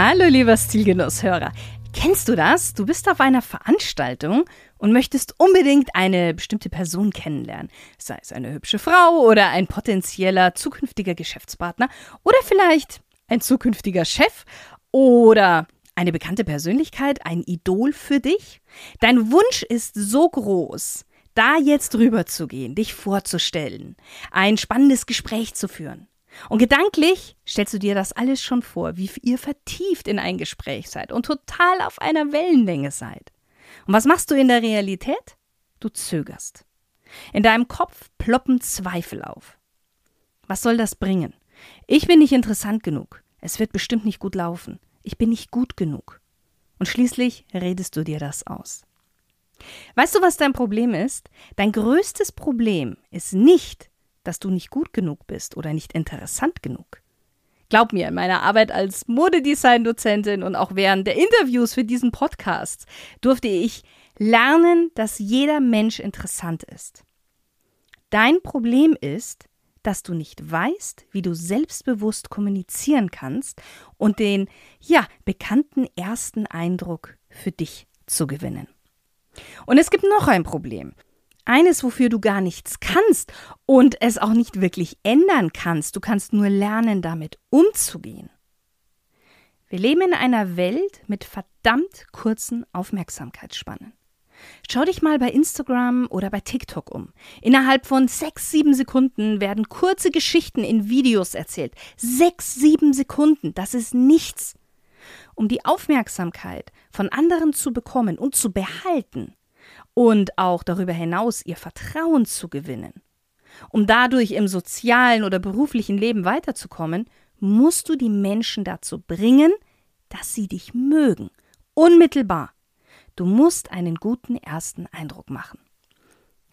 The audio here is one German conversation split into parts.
Hallo lieber Stilgenusshörer. Kennst du das? Du bist auf einer Veranstaltung und möchtest unbedingt eine bestimmte Person kennenlernen. Sei es eine hübsche Frau oder ein potenzieller zukünftiger Geschäftspartner oder vielleicht ein zukünftiger Chef oder eine bekannte Persönlichkeit, ein Idol für dich. Dein Wunsch ist so groß, da jetzt rüber zu gehen, dich vorzustellen, ein spannendes Gespräch zu führen. Und gedanklich stellst du dir das alles schon vor, wie ihr vertieft in ein Gespräch seid und total auf einer Wellenlänge seid. Und was machst du in der Realität? Du zögerst. In deinem Kopf ploppen Zweifel auf. Was soll das bringen? Ich bin nicht interessant genug. Es wird bestimmt nicht gut laufen. Ich bin nicht gut genug. Und schließlich redest du dir das aus. Weißt du, was dein Problem ist? Dein größtes Problem ist nicht, dass du nicht gut genug bist oder nicht interessant genug. Glaub mir, in meiner Arbeit als Modedesign-Dozentin und auch während der Interviews für diesen Podcast durfte ich lernen, dass jeder Mensch interessant ist. Dein Problem ist, dass du nicht weißt, wie du selbstbewusst kommunizieren kannst und den, ja, bekannten ersten Eindruck für dich zu gewinnen. Und es gibt noch ein Problem eines, wofür du gar nichts kannst und es auch nicht wirklich ändern kannst. Du kannst nur lernen, damit umzugehen. Wir leben in einer Welt mit verdammt kurzen Aufmerksamkeitsspannen. Schau dich mal bei Instagram oder bei TikTok um. Innerhalb von sechs, sieben Sekunden werden kurze Geschichten in Videos erzählt. Sechs, sieben Sekunden, das ist nichts. Um die Aufmerksamkeit von anderen zu bekommen und zu behalten, und auch darüber hinaus ihr Vertrauen zu gewinnen. Um dadurch im sozialen oder beruflichen Leben weiterzukommen, musst du die Menschen dazu bringen, dass sie dich mögen. Unmittelbar. Du musst einen guten ersten Eindruck machen.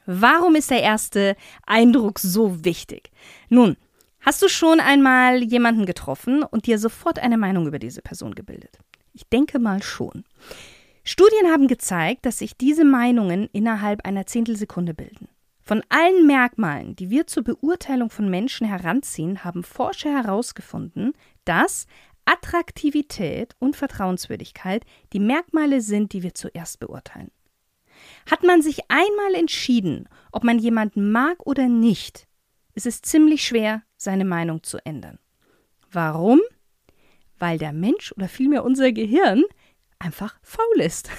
Warum ist der erste Eindruck so wichtig? Nun, hast du schon einmal jemanden getroffen und dir sofort eine Meinung über diese Person gebildet? Ich denke mal schon. Studien haben gezeigt, dass sich diese Meinungen innerhalb einer Zehntelsekunde bilden. Von allen Merkmalen, die wir zur Beurteilung von Menschen heranziehen, haben Forscher herausgefunden, dass Attraktivität und Vertrauenswürdigkeit die Merkmale sind, die wir zuerst beurteilen. Hat man sich einmal entschieden, ob man jemanden mag oder nicht, ist es ziemlich schwer, seine Meinung zu ändern. Warum? Weil der Mensch oder vielmehr unser Gehirn einfach faul ist.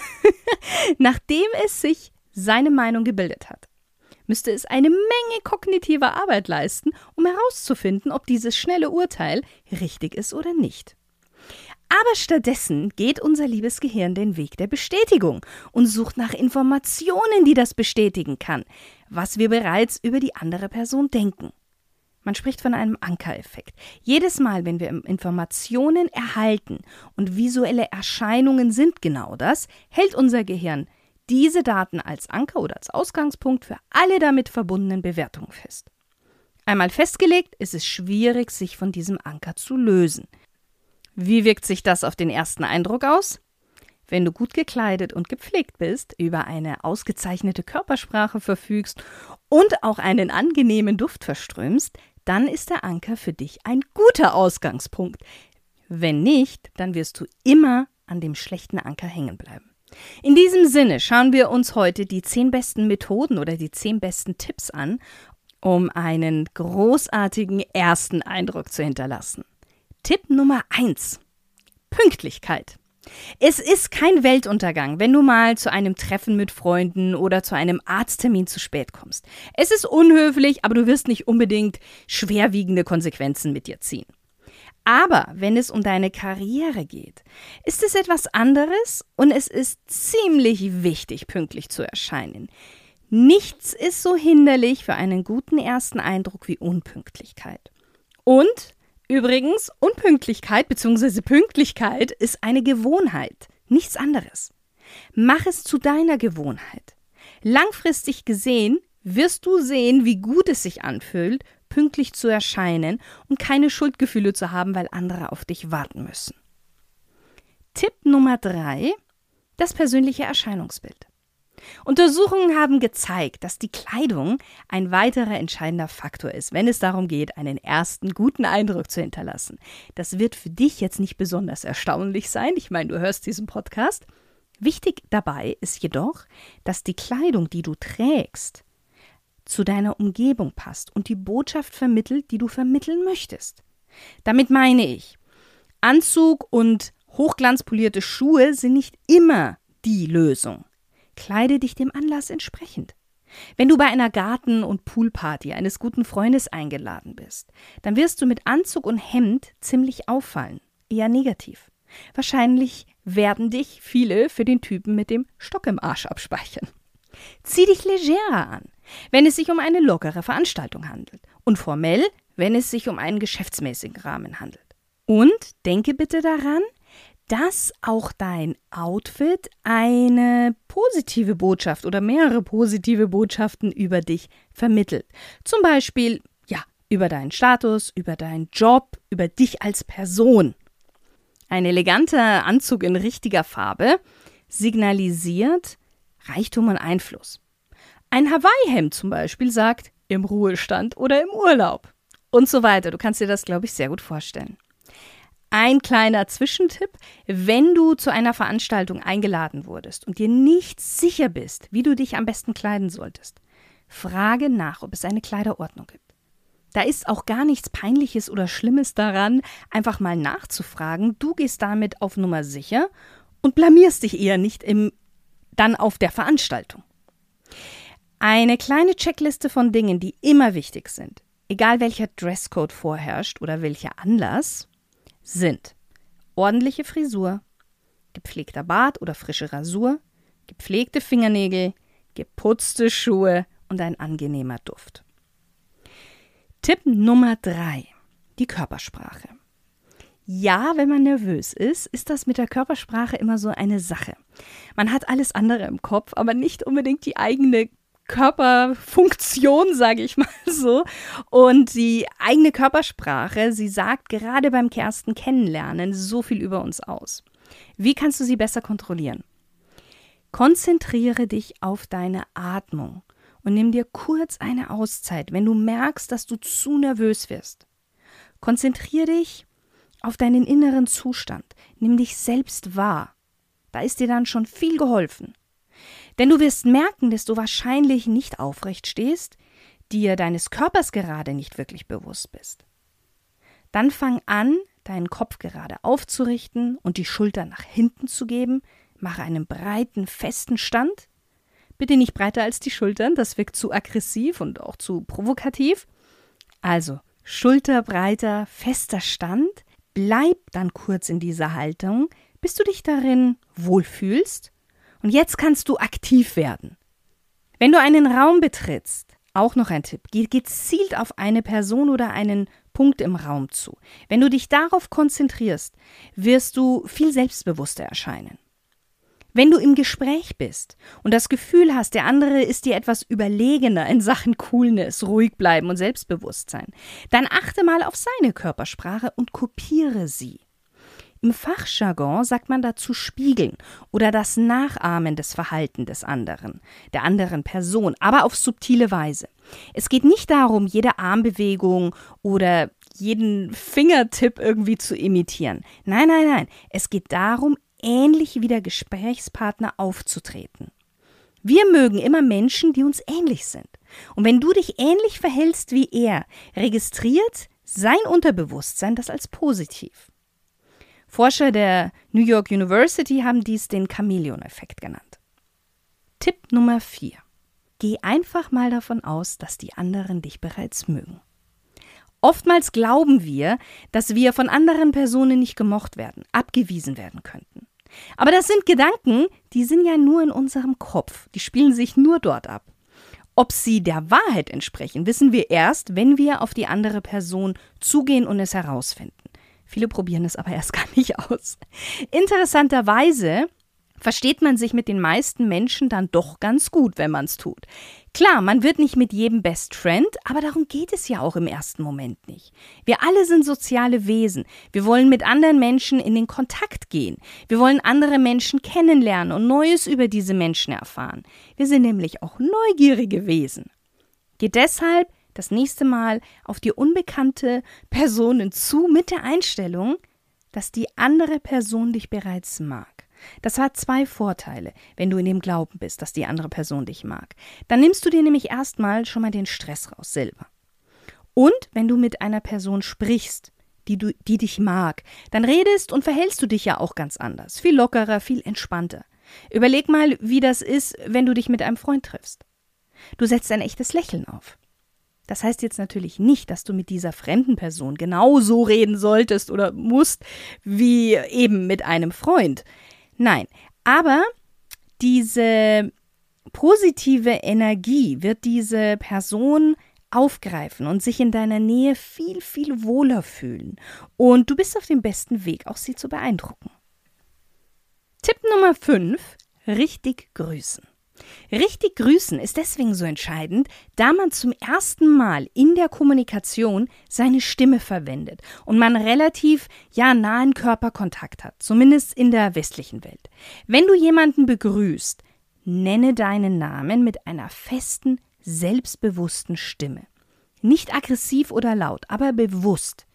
Nachdem es sich seine Meinung gebildet hat, müsste es eine Menge kognitiver Arbeit leisten, um herauszufinden, ob dieses schnelle Urteil richtig ist oder nicht. Aber stattdessen geht unser liebes Gehirn den Weg der Bestätigung und sucht nach Informationen, die das bestätigen kann, was wir bereits über die andere Person denken. Man spricht von einem Ankereffekt. Jedes Mal, wenn wir Informationen erhalten und visuelle Erscheinungen sind genau das, hält unser Gehirn diese Daten als Anker oder als Ausgangspunkt für alle damit verbundenen Bewertungen fest. Einmal festgelegt, ist es schwierig, sich von diesem Anker zu lösen. Wie wirkt sich das auf den ersten Eindruck aus? Wenn du gut gekleidet und gepflegt bist, über eine ausgezeichnete Körpersprache verfügst und auch einen angenehmen Duft verströmst, dann ist der Anker für dich ein guter Ausgangspunkt. Wenn nicht, dann wirst du immer an dem schlechten Anker hängen bleiben. In diesem Sinne schauen wir uns heute die zehn besten Methoden oder die zehn besten Tipps an, um einen großartigen ersten Eindruck zu hinterlassen. Tipp Nummer eins: Pünktlichkeit. Es ist kein Weltuntergang, wenn du mal zu einem Treffen mit Freunden oder zu einem Arzttermin zu spät kommst. Es ist unhöflich, aber du wirst nicht unbedingt schwerwiegende Konsequenzen mit dir ziehen. Aber wenn es um deine Karriere geht, ist es etwas anderes und es ist ziemlich wichtig, pünktlich zu erscheinen. Nichts ist so hinderlich für einen guten ersten Eindruck wie Unpünktlichkeit. Und Übrigens, Unpünktlichkeit bzw. Pünktlichkeit ist eine Gewohnheit, nichts anderes. Mach es zu deiner Gewohnheit. Langfristig gesehen wirst du sehen, wie gut es sich anfühlt, pünktlich zu erscheinen und keine Schuldgefühle zu haben, weil andere auf dich warten müssen. Tipp Nummer drei: Das persönliche Erscheinungsbild. Untersuchungen haben gezeigt, dass die Kleidung ein weiterer entscheidender Faktor ist, wenn es darum geht, einen ersten guten Eindruck zu hinterlassen. Das wird für dich jetzt nicht besonders erstaunlich sein. Ich meine, du hörst diesen Podcast. Wichtig dabei ist jedoch, dass die Kleidung, die du trägst, zu deiner Umgebung passt und die Botschaft vermittelt, die du vermitteln möchtest. Damit meine ich, Anzug und hochglanzpolierte Schuhe sind nicht immer die Lösung. Kleide dich dem Anlass entsprechend. Wenn du bei einer Garten- und Poolparty eines guten Freundes eingeladen bist, dann wirst du mit Anzug und Hemd ziemlich auffallen, eher negativ. Wahrscheinlich werden dich viele für den Typen mit dem Stock im Arsch abspeichern. Zieh dich legerer an, wenn es sich um eine lockere Veranstaltung handelt und formell, wenn es sich um einen geschäftsmäßigen Rahmen handelt. Und denke bitte daran, dass auch dein Outfit eine positive Botschaft oder mehrere positive Botschaften über dich vermittelt. Zum Beispiel, ja, über deinen Status, über deinen Job, über dich als Person. Ein eleganter Anzug in richtiger Farbe signalisiert Reichtum und Einfluss. Ein Hawaii-Hemd zum Beispiel sagt im Ruhestand oder im Urlaub und so weiter. Du kannst dir das, glaube ich, sehr gut vorstellen. Ein kleiner Zwischentipp, wenn du zu einer Veranstaltung eingeladen wurdest und dir nicht sicher bist, wie du dich am besten kleiden solltest, frage nach, ob es eine Kleiderordnung gibt. Da ist auch gar nichts Peinliches oder Schlimmes daran, einfach mal nachzufragen. Du gehst damit auf Nummer sicher und blamierst dich eher nicht im, dann auf der Veranstaltung. Eine kleine Checkliste von Dingen, die immer wichtig sind, egal welcher Dresscode vorherrscht oder welcher Anlass, sind ordentliche Frisur, gepflegter Bart oder frische Rasur, gepflegte Fingernägel, geputzte Schuhe und ein angenehmer Duft. Tipp Nummer drei: Die Körpersprache. Ja, wenn man nervös ist, ist das mit der Körpersprache immer so eine Sache. Man hat alles andere im Kopf, aber nicht unbedingt die eigene Körperfunktion, sage ich mal so. Und die eigene Körpersprache, sie sagt gerade beim ersten Kennenlernen so viel über uns aus. Wie kannst du sie besser kontrollieren? Konzentriere dich auf deine Atmung und nimm dir kurz eine Auszeit, wenn du merkst, dass du zu nervös wirst. Konzentriere dich auf deinen inneren Zustand. Nimm dich selbst wahr. Da ist dir dann schon viel geholfen. Denn du wirst merken, dass du wahrscheinlich nicht aufrecht stehst, dir deines Körpers gerade nicht wirklich bewusst bist. Dann fang an, deinen Kopf gerade aufzurichten und die Schultern nach hinten zu geben. Mache einen breiten, festen Stand. Bitte nicht breiter als die Schultern, das wirkt zu aggressiv und auch zu provokativ. Also schulterbreiter, fester Stand. Bleib dann kurz in dieser Haltung, bis du dich darin wohlfühlst und jetzt kannst du aktiv werden. Wenn du einen Raum betrittst, auch noch ein Tipp, geh gezielt auf eine Person oder einen Punkt im Raum zu. Wenn du dich darauf konzentrierst, wirst du viel selbstbewusster erscheinen. Wenn du im Gespräch bist und das Gefühl hast, der andere ist dir etwas überlegener in Sachen Coolness, ruhig bleiben und Selbstbewusstsein, dann achte mal auf seine Körpersprache und kopiere sie. Im Fachjargon sagt man dazu spiegeln oder das Nachahmen des Verhaltens des anderen, der anderen Person, aber auf subtile Weise. Es geht nicht darum, jede Armbewegung oder jeden Fingertipp irgendwie zu imitieren. Nein, nein, nein. Es geht darum, ähnlich wie der Gesprächspartner aufzutreten. Wir mögen immer Menschen, die uns ähnlich sind. Und wenn du dich ähnlich verhältst wie er, registriert sein Unterbewusstsein das als positiv. Forscher der New York University haben dies den Chamäleon-Effekt genannt. Tipp Nummer 4. Geh einfach mal davon aus, dass die anderen dich bereits mögen. Oftmals glauben wir, dass wir von anderen Personen nicht gemocht werden, abgewiesen werden könnten. Aber das sind Gedanken, die sind ja nur in unserem Kopf, die spielen sich nur dort ab. Ob sie der Wahrheit entsprechen, wissen wir erst, wenn wir auf die andere Person zugehen und es herausfinden. Viele probieren es aber erst gar nicht aus. Interessanterweise versteht man sich mit den meisten Menschen dann doch ganz gut, wenn man es tut. Klar, man wird nicht mit jedem Best Friend, aber darum geht es ja auch im ersten Moment nicht. Wir alle sind soziale Wesen. Wir wollen mit anderen Menschen in den Kontakt gehen. Wir wollen andere Menschen kennenlernen und Neues über diese Menschen erfahren. Wir sind nämlich auch neugierige Wesen. Geh deshalb das nächste Mal auf die unbekannte Personen zu mit der Einstellung, dass die andere Person dich bereits mag. Das hat zwei Vorteile, wenn du in dem Glauben bist, dass die andere Person dich mag. Dann nimmst du dir nämlich erstmal schon mal den Stress raus selber. Und wenn du mit einer Person sprichst, die, du, die dich mag, dann redest und verhältst du dich ja auch ganz anders, viel lockerer, viel entspannter. Überleg mal, wie das ist, wenn du dich mit einem Freund triffst. Du setzt ein echtes Lächeln auf. Das heißt jetzt natürlich nicht, dass du mit dieser fremden Person genauso reden solltest oder musst wie eben mit einem Freund. Nein, aber diese positive Energie wird diese Person aufgreifen und sich in deiner Nähe viel, viel wohler fühlen. Und du bist auf dem besten Weg, auch sie zu beeindrucken. Tipp Nummer 5. Richtig grüßen. Richtig grüßen ist deswegen so entscheidend, da man zum ersten Mal in der Kommunikation seine Stimme verwendet und man relativ ja nahen Körperkontakt hat, zumindest in der westlichen Welt. Wenn du jemanden begrüßt, nenne deinen Namen mit einer festen, selbstbewussten Stimme. Nicht aggressiv oder laut, aber bewusst.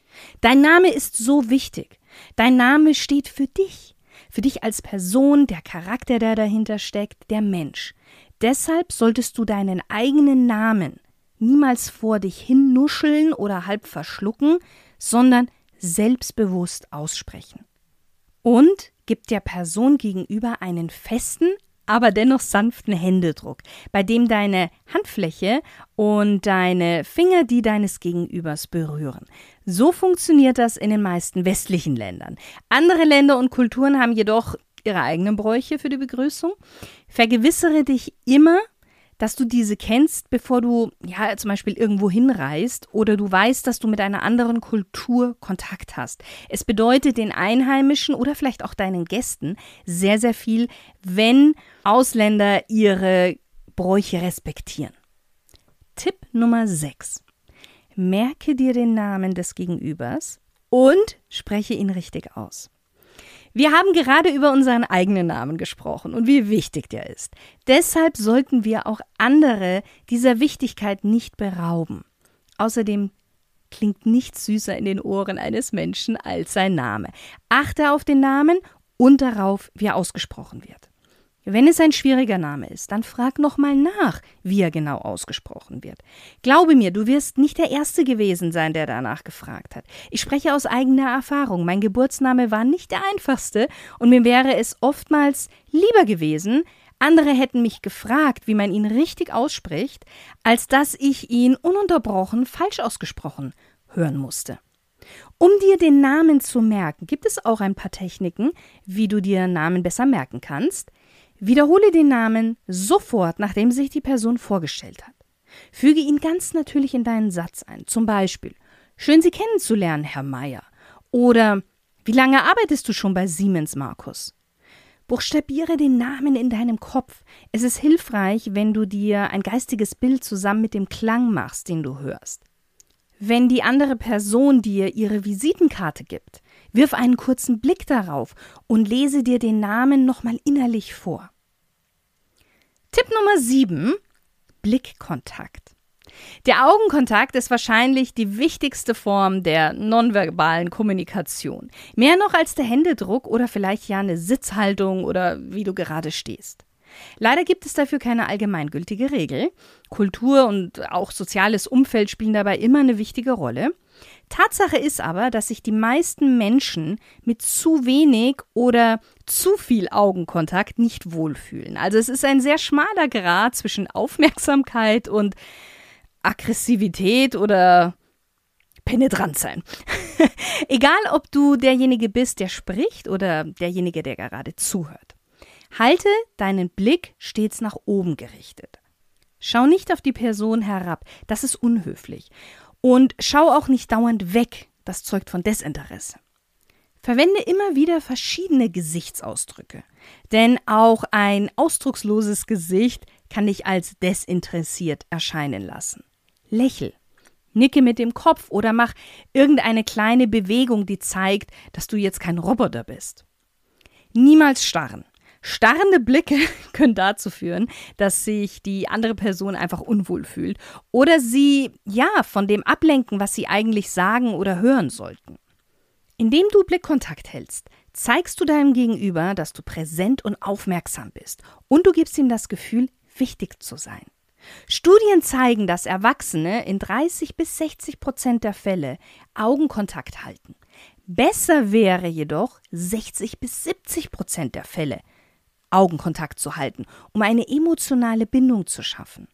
Dein Name ist so wichtig. Dein Name steht für dich für dich als Person, der Charakter, der dahinter steckt, der Mensch. Deshalb solltest du deinen eigenen Namen niemals vor dich hinnuscheln oder halb verschlucken, sondern selbstbewusst aussprechen. Und gib der Person gegenüber einen festen, aber dennoch sanften Händedruck, bei dem deine Handfläche und deine Finger die deines Gegenübers berühren. So funktioniert das in den meisten westlichen Ländern. Andere Länder und Kulturen haben jedoch ihre eigenen Bräuche für die Begrüßung. Vergewissere dich immer, dass du diese kennst, bevor du ja zum Beispiel irgendwo hinreist oder du weißt, dass du mit einer anderen Kultur Kontakt hast. Es bedeutet den Einheimischen oder vielleicht auch deinen Gästen sehr, sehr viel, wenn Ausländer ihre Bräuche respektieren. Tipp Nummer 6. Merke dir den Namen des Gegenübers und spreche ihn richtig aus. Wir haben gerade über unseren eigenen Namen gesprochen und wie wichtig der ist. Deshalb sollten wir auch andere dieser Wichtigkeit nicht berauben. Außerdem klingt nichts süßer in den Ohren eines Menschen als sein Name. Achte auf den Namen und darauf, wie er ausgesprochen wird. Wenn es ein schwieriger Name ist, dann frag nochmal nach, wie er genau ausgesprochen wird. Glaube mir, du wirst nicht der Erste gewesen sein, der danach gefragt hat. Ich spreche aus eigener Erfahrung. Mein Geburtsname war nicht der einfachste und mir wäre es oftmals lieber gewesen, andere hätten mich gefragt, wie man ihn richtig ausspricht, als dass ich ihn ununterbrochen falsch ausgesprochen hören musste. Um dir den Namen zu merken, gibt es auch ein paar Techniken, wie du dir Namen besser merken kannst. Wiederhole den Namen sofort, nachdem sich die Person vorgestellt hat. Füge ihn ganz natürlich in deinen Satz ein. Zum Beispiel, schön Sie kennenzulernen, Herr Meier. Oder, wie lange arbeitest du schon bei Siemens, Markus? Buchstabiere den Namen in deinem Kopf. Es ist hilfreich, wenn du dir ein geistiges Bild zusammen mit dem Klang machst, den du hörst. Wenn die andere Person dir ihre Visitenkarte gibt, wirf einen kurzen Blick darauf und lese dir den Namen nochmal innerlich vor. Tipp Nummer 7. Blickkontakt. Der Augenkontakt ist wahrscheinlich die wichtigste Form der nonverbalen Kommunikation. Mehr noch als der Händedruck oder vielleicht ja eine Sitzhaltung oder wie du gerade stehst. Leider gibt es dafür keine allgemeingültige Regel. Kultur und auch soziales Umfeld spielen dabei immer eine wichtige Rolle. Tatsache ist aber, dass sich die meisten Menschen mit zu wenig oder zu viel Augenkontakt nicht wohlfühlen. Also es ist ein sehr schmaler Grad zwischen Aufmerksamkeit und Aggressivität oder penetrant sein. Egal, ob du derjenige bist, der spricht oder derjenige, der gerade zuhört. Halte deinen Blick stets nach oben gerichtet. Schau nicht auf die Person herab, das ist unhöflich. Und schau auch nicht dauernd weg, das zeugt von Desinteresse. Verwende immer wieder verschiedene Gesichtsausdrücke, denn auch ein ausdrucksloses Gesicht kann dich als desinteressiert erscheinen lassen. Lächel, nicke mit dem Kopf oder mach irgendeine kleine Bewegung, die zeigt, dass du jetzt kein Roboter bist. Niemals starren. Starrende Blicke können dazu führen, dass sich die andere Person einfach unwohl fühlt oder sie ja von dem ablenken, was sie eigentlich sagen oder hören sollten. Indem du Blickkontakt hältst, zeigst du deinem Gegenüber, dass du präsent und aufmerksam bist und du gibst ihm das Gefühl, wichtig zu sein. Studien zeigen, dass Erwachsene in 30 bis 60 Prozent der Fälle Augenkontakt halten. Besser wäre jedoch 60 bis 70 Prozent der Fälle Augenkontakt zu halten, um eine emotionale Bindung zu schaffen.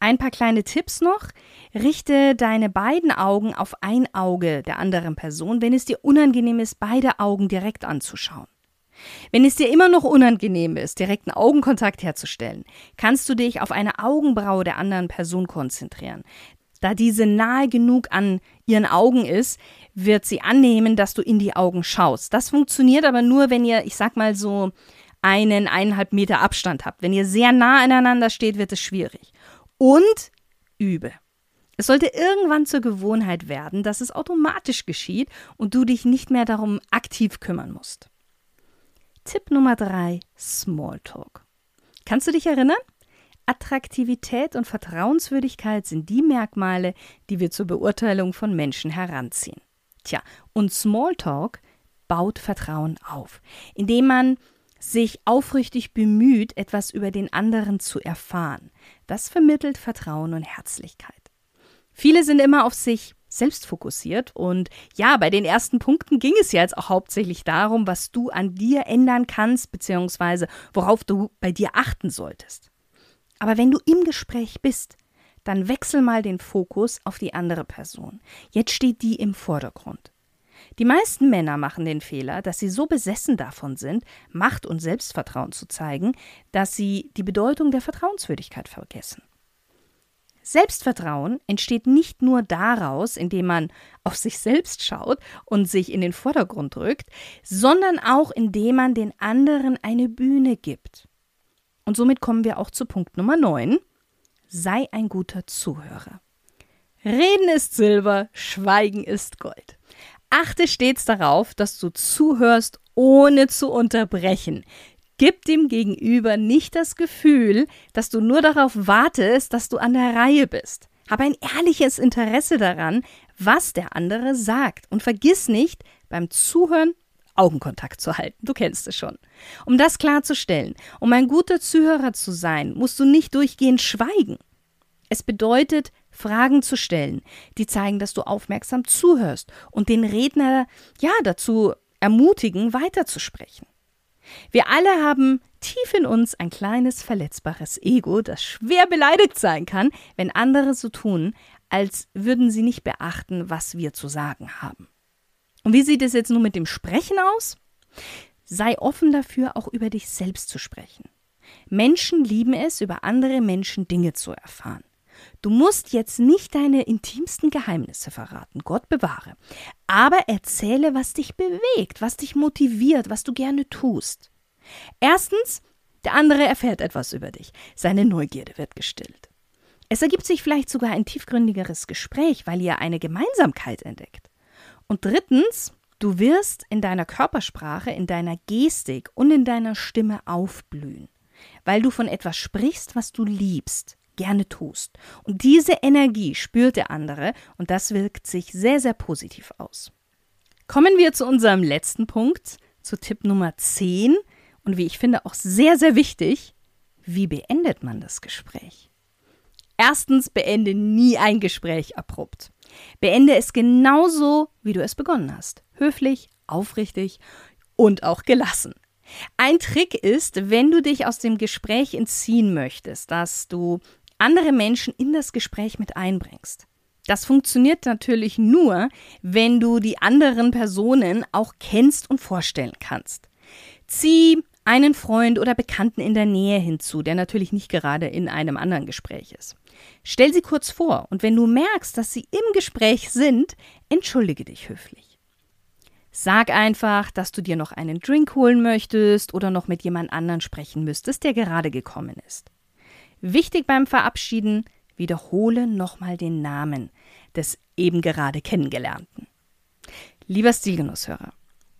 Ein paar kleine Tipps noch. Richte deine beiden Augen auf ein Auge der anderen Person, wenn es dir unangenehm ist, beide Augen direkt anzuschauen. Wenn es dir immer noch unangenehm ist, direkten Augenkontakt herzustellen, kannst du dich auf eine Augenbraue der anderen Person konzentrieren. Da diese nahe genug an ihren Augen ist, wird sie annehmen, dass du in die Augen schaust. Das funktioniert aber nur, wenn ihr, ich sag mal so, einen eineinhalb Meter Abstand habt. Wenn ihr sehr nah aneinander steht, wird es schwierig und übe. Es sollte irgendwann zur Gewohnheit werden, dass es automatisch geschieht und du dich nicht mehr darum aktiv kümmern musst. Tipp Nummer drei: Smalltalk. Kannst du dich erinnern? Attraktivität und Vertrauenswürdigkeit sind die Merkmale, die wir zur Beurteilung von Menschen heranziehen. Tja, und Smalltalk baut Vertrauen auf, indem man sich aufrichtig bemüht, etwas über den anderen zu erfahren. Das vermittelt Vertrauen und Herzlichkeit. Viele sind immer auf sich selbst fokussiert und ja, bei den ersten Punkten ging es ja jetzt auch hauptsächlich darum, was du an dir ändern kannst, beziehungsweise worauf du bei dir achten solltest. Aber wenn du im Gespräch bist, dann wechsel mal den Fokus auf die andere Person. Jetzt steht die im Vordergrund. Die meisten Männer machen den Fehler, dass sie so besessen davon sind, Macht und Selbstvertrauen zu zeigen, dass sie die Bedeutung der Vertrauenswürdigkeit vergessen. Selbstvertrauen entsteht nicht nur daraus, indem man auf sich selbst schaut und sich in den Vordergrund rückt, sondern auch indem man den anderen eine Bühne gibt. Und somit kommen wir auch zu Punkt Nummer 9. Sei ein guter Zuhörer. Reden ist Silber, Schweigen ist Gold. Achte stets darauf, dass du zuhörst, ohne zu unterbrechen. Gib dem Gegenüber nicht das Gefühl, dass du nur darauf wartest, dass du an der Reihe bist. Habe ein ehrliches Interesse daran, was der andere sagt. Und vergiss nicht, beim Zuhören Augenkontakt zu halten. Du kennst es schon. Um das klarzustellen, um ein guter Zuhörer zu sein, musst du nicht durchgehend schweigen. Es bedeutet, Fragen zu stellen, die zeigen, dass du aufmerksam zuhörst und den Redner ja dazu ermutigen, weiterzusprechen. Wir alle haben tief in uns ein kleines verletzbares Ego, das schwer beleidigt sein kann, wenn andere so tun, als würden sie nicht beachten, was wir zu sagen haben. Und wie sieht es jetzt nun mit dem Sprechen aus? Sei offen dafür, auch über dich selbst zu sprechen. Menschen lieben es, über andere Menschen Dinge zu erfahren. Du musst jetzt nicht deine intimsten Geheimnisse verraten, Gott bewahre. Aber erzähle, was dich bewegt, was dich motiviert, was du gerne tust. Erstens, der andere erfährt etwas über dich. Seine Neugierde wird gestillt. Es ergibt sich vielleicht sogar ein tiefgründigeres Gespräch, weil ihr eine Gemeinsamkeit entdeckt. Und drittens, du wirst in deiner Körpersprache, in deiner Gestik und in deiner Stimme aufblühen, weil du von etwas sprichst, was du liebst, gerne tust. Und diese Energie spürt der andere und das wirkt sich sehr, sehr positiv aus. Kommen wir zu unserem letzten Punkt, zu Tipp Nummer 10 und wie ich finde auch sehr, sehr wichtig, wie beendet man das Gespräch? Erstens, beende nie ein Gespräch abrupt. Beende es genauso, wie du es begonnen hast. Höflich, aufrichtig und auch gelassen. Ein Trick ist, wenn du dich aus dem Gespräch entziehen möchtest, dass du andere Menschen in das Gespräch mit einbringst. Das funktioniert natürlich nur, wenn du die anderen Personen auch kennst und vorstellen kannst. Zieh einen Freund oder Bekannten in der Nähe hinzu, der natürlich nicht gerade in einem anderen Gespräch ist. Stell sie kurz vor und wenn du merkst, dass sie im Gespräch sind, entschuldige dich höflich. Sag einfach, dass du dir noch einen Drink holen möchtest oder noch mit jemand anderen sprechen müsstest, der gerade gekommen ist. Wichtig beim Verabschieden, wiederhole nochmal den Namen des eben gerade kennengelernten. Lieber Stilgenusshörer,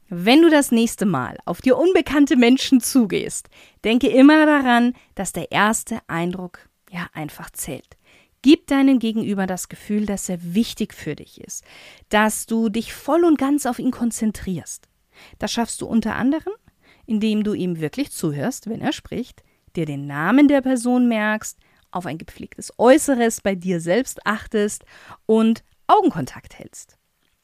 wenn du das nächste Mal auf dir unbekannte Menschen zugehst, denke immer daran, dass der erste Eindruck ja einfach zählt. Gib deinem Gegenüber das Gefühl, dass er wichtig für dich ist, dass du dich voll und ganz auf ihn konzentrierst. Das schaffst du unter anderem, indem du ihm wirklich zuhörst, wenn er spricht, dir den Namen der Person merkst, auf ein gepflegtes Äußeres bei dir selbst achtest und Augenkontakt hältst.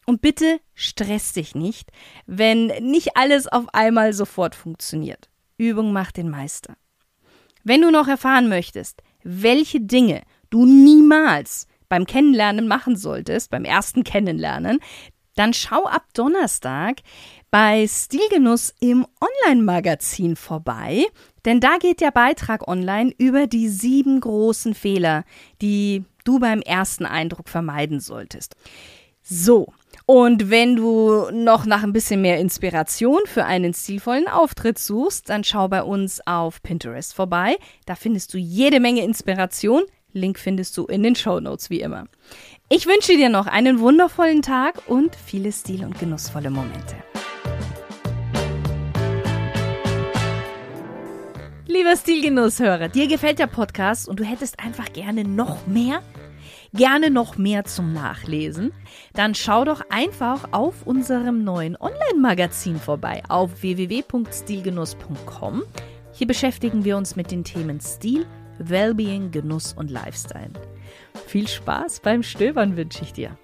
Und bitte stress dich nicht, wenn nicht alles auf einmal sofort funktioniert. Übung macht den Meister. Wenn du noch erfahren möchtest, welche Dinge du niemals beim Kennenlernen machen solltest, beim ersten Kennenlernen, dann schau ab Donnerstag bei Stilgenuss im Online-Magazin vorbei, denn da geht der Beitrag online über die sieben großen Fehler, die du beim ersten Eindruck vermeiden solltest. So, und wenn du noch nach ein bisschen mehr Inspiration für einen stilvollen Auftritt suchst, dann schau bei uns auf Pinterest vorbei. Da findest du jede Menge Inspiration. Link findest du in den Show Notes wie immer. Ich wünsche dir noch einen wundervollen Tag und viele stil- und genussvolle Momente. Lieber Stilgenusshörer, dir gefällt der Podcast und du hättest einfach gerne noch mehr? Gerne noch mehr zum Nachlesen? Dann schau doch einfach auf unserem neuen Online-Magazin vorbei auf www.stilgenuss.com. Hier beschäftigen wir uns mit den Themen Stil, Wellbeing, Genuss und Lifestyle. Viel Spaß beim Stöbern wünsche ich dir.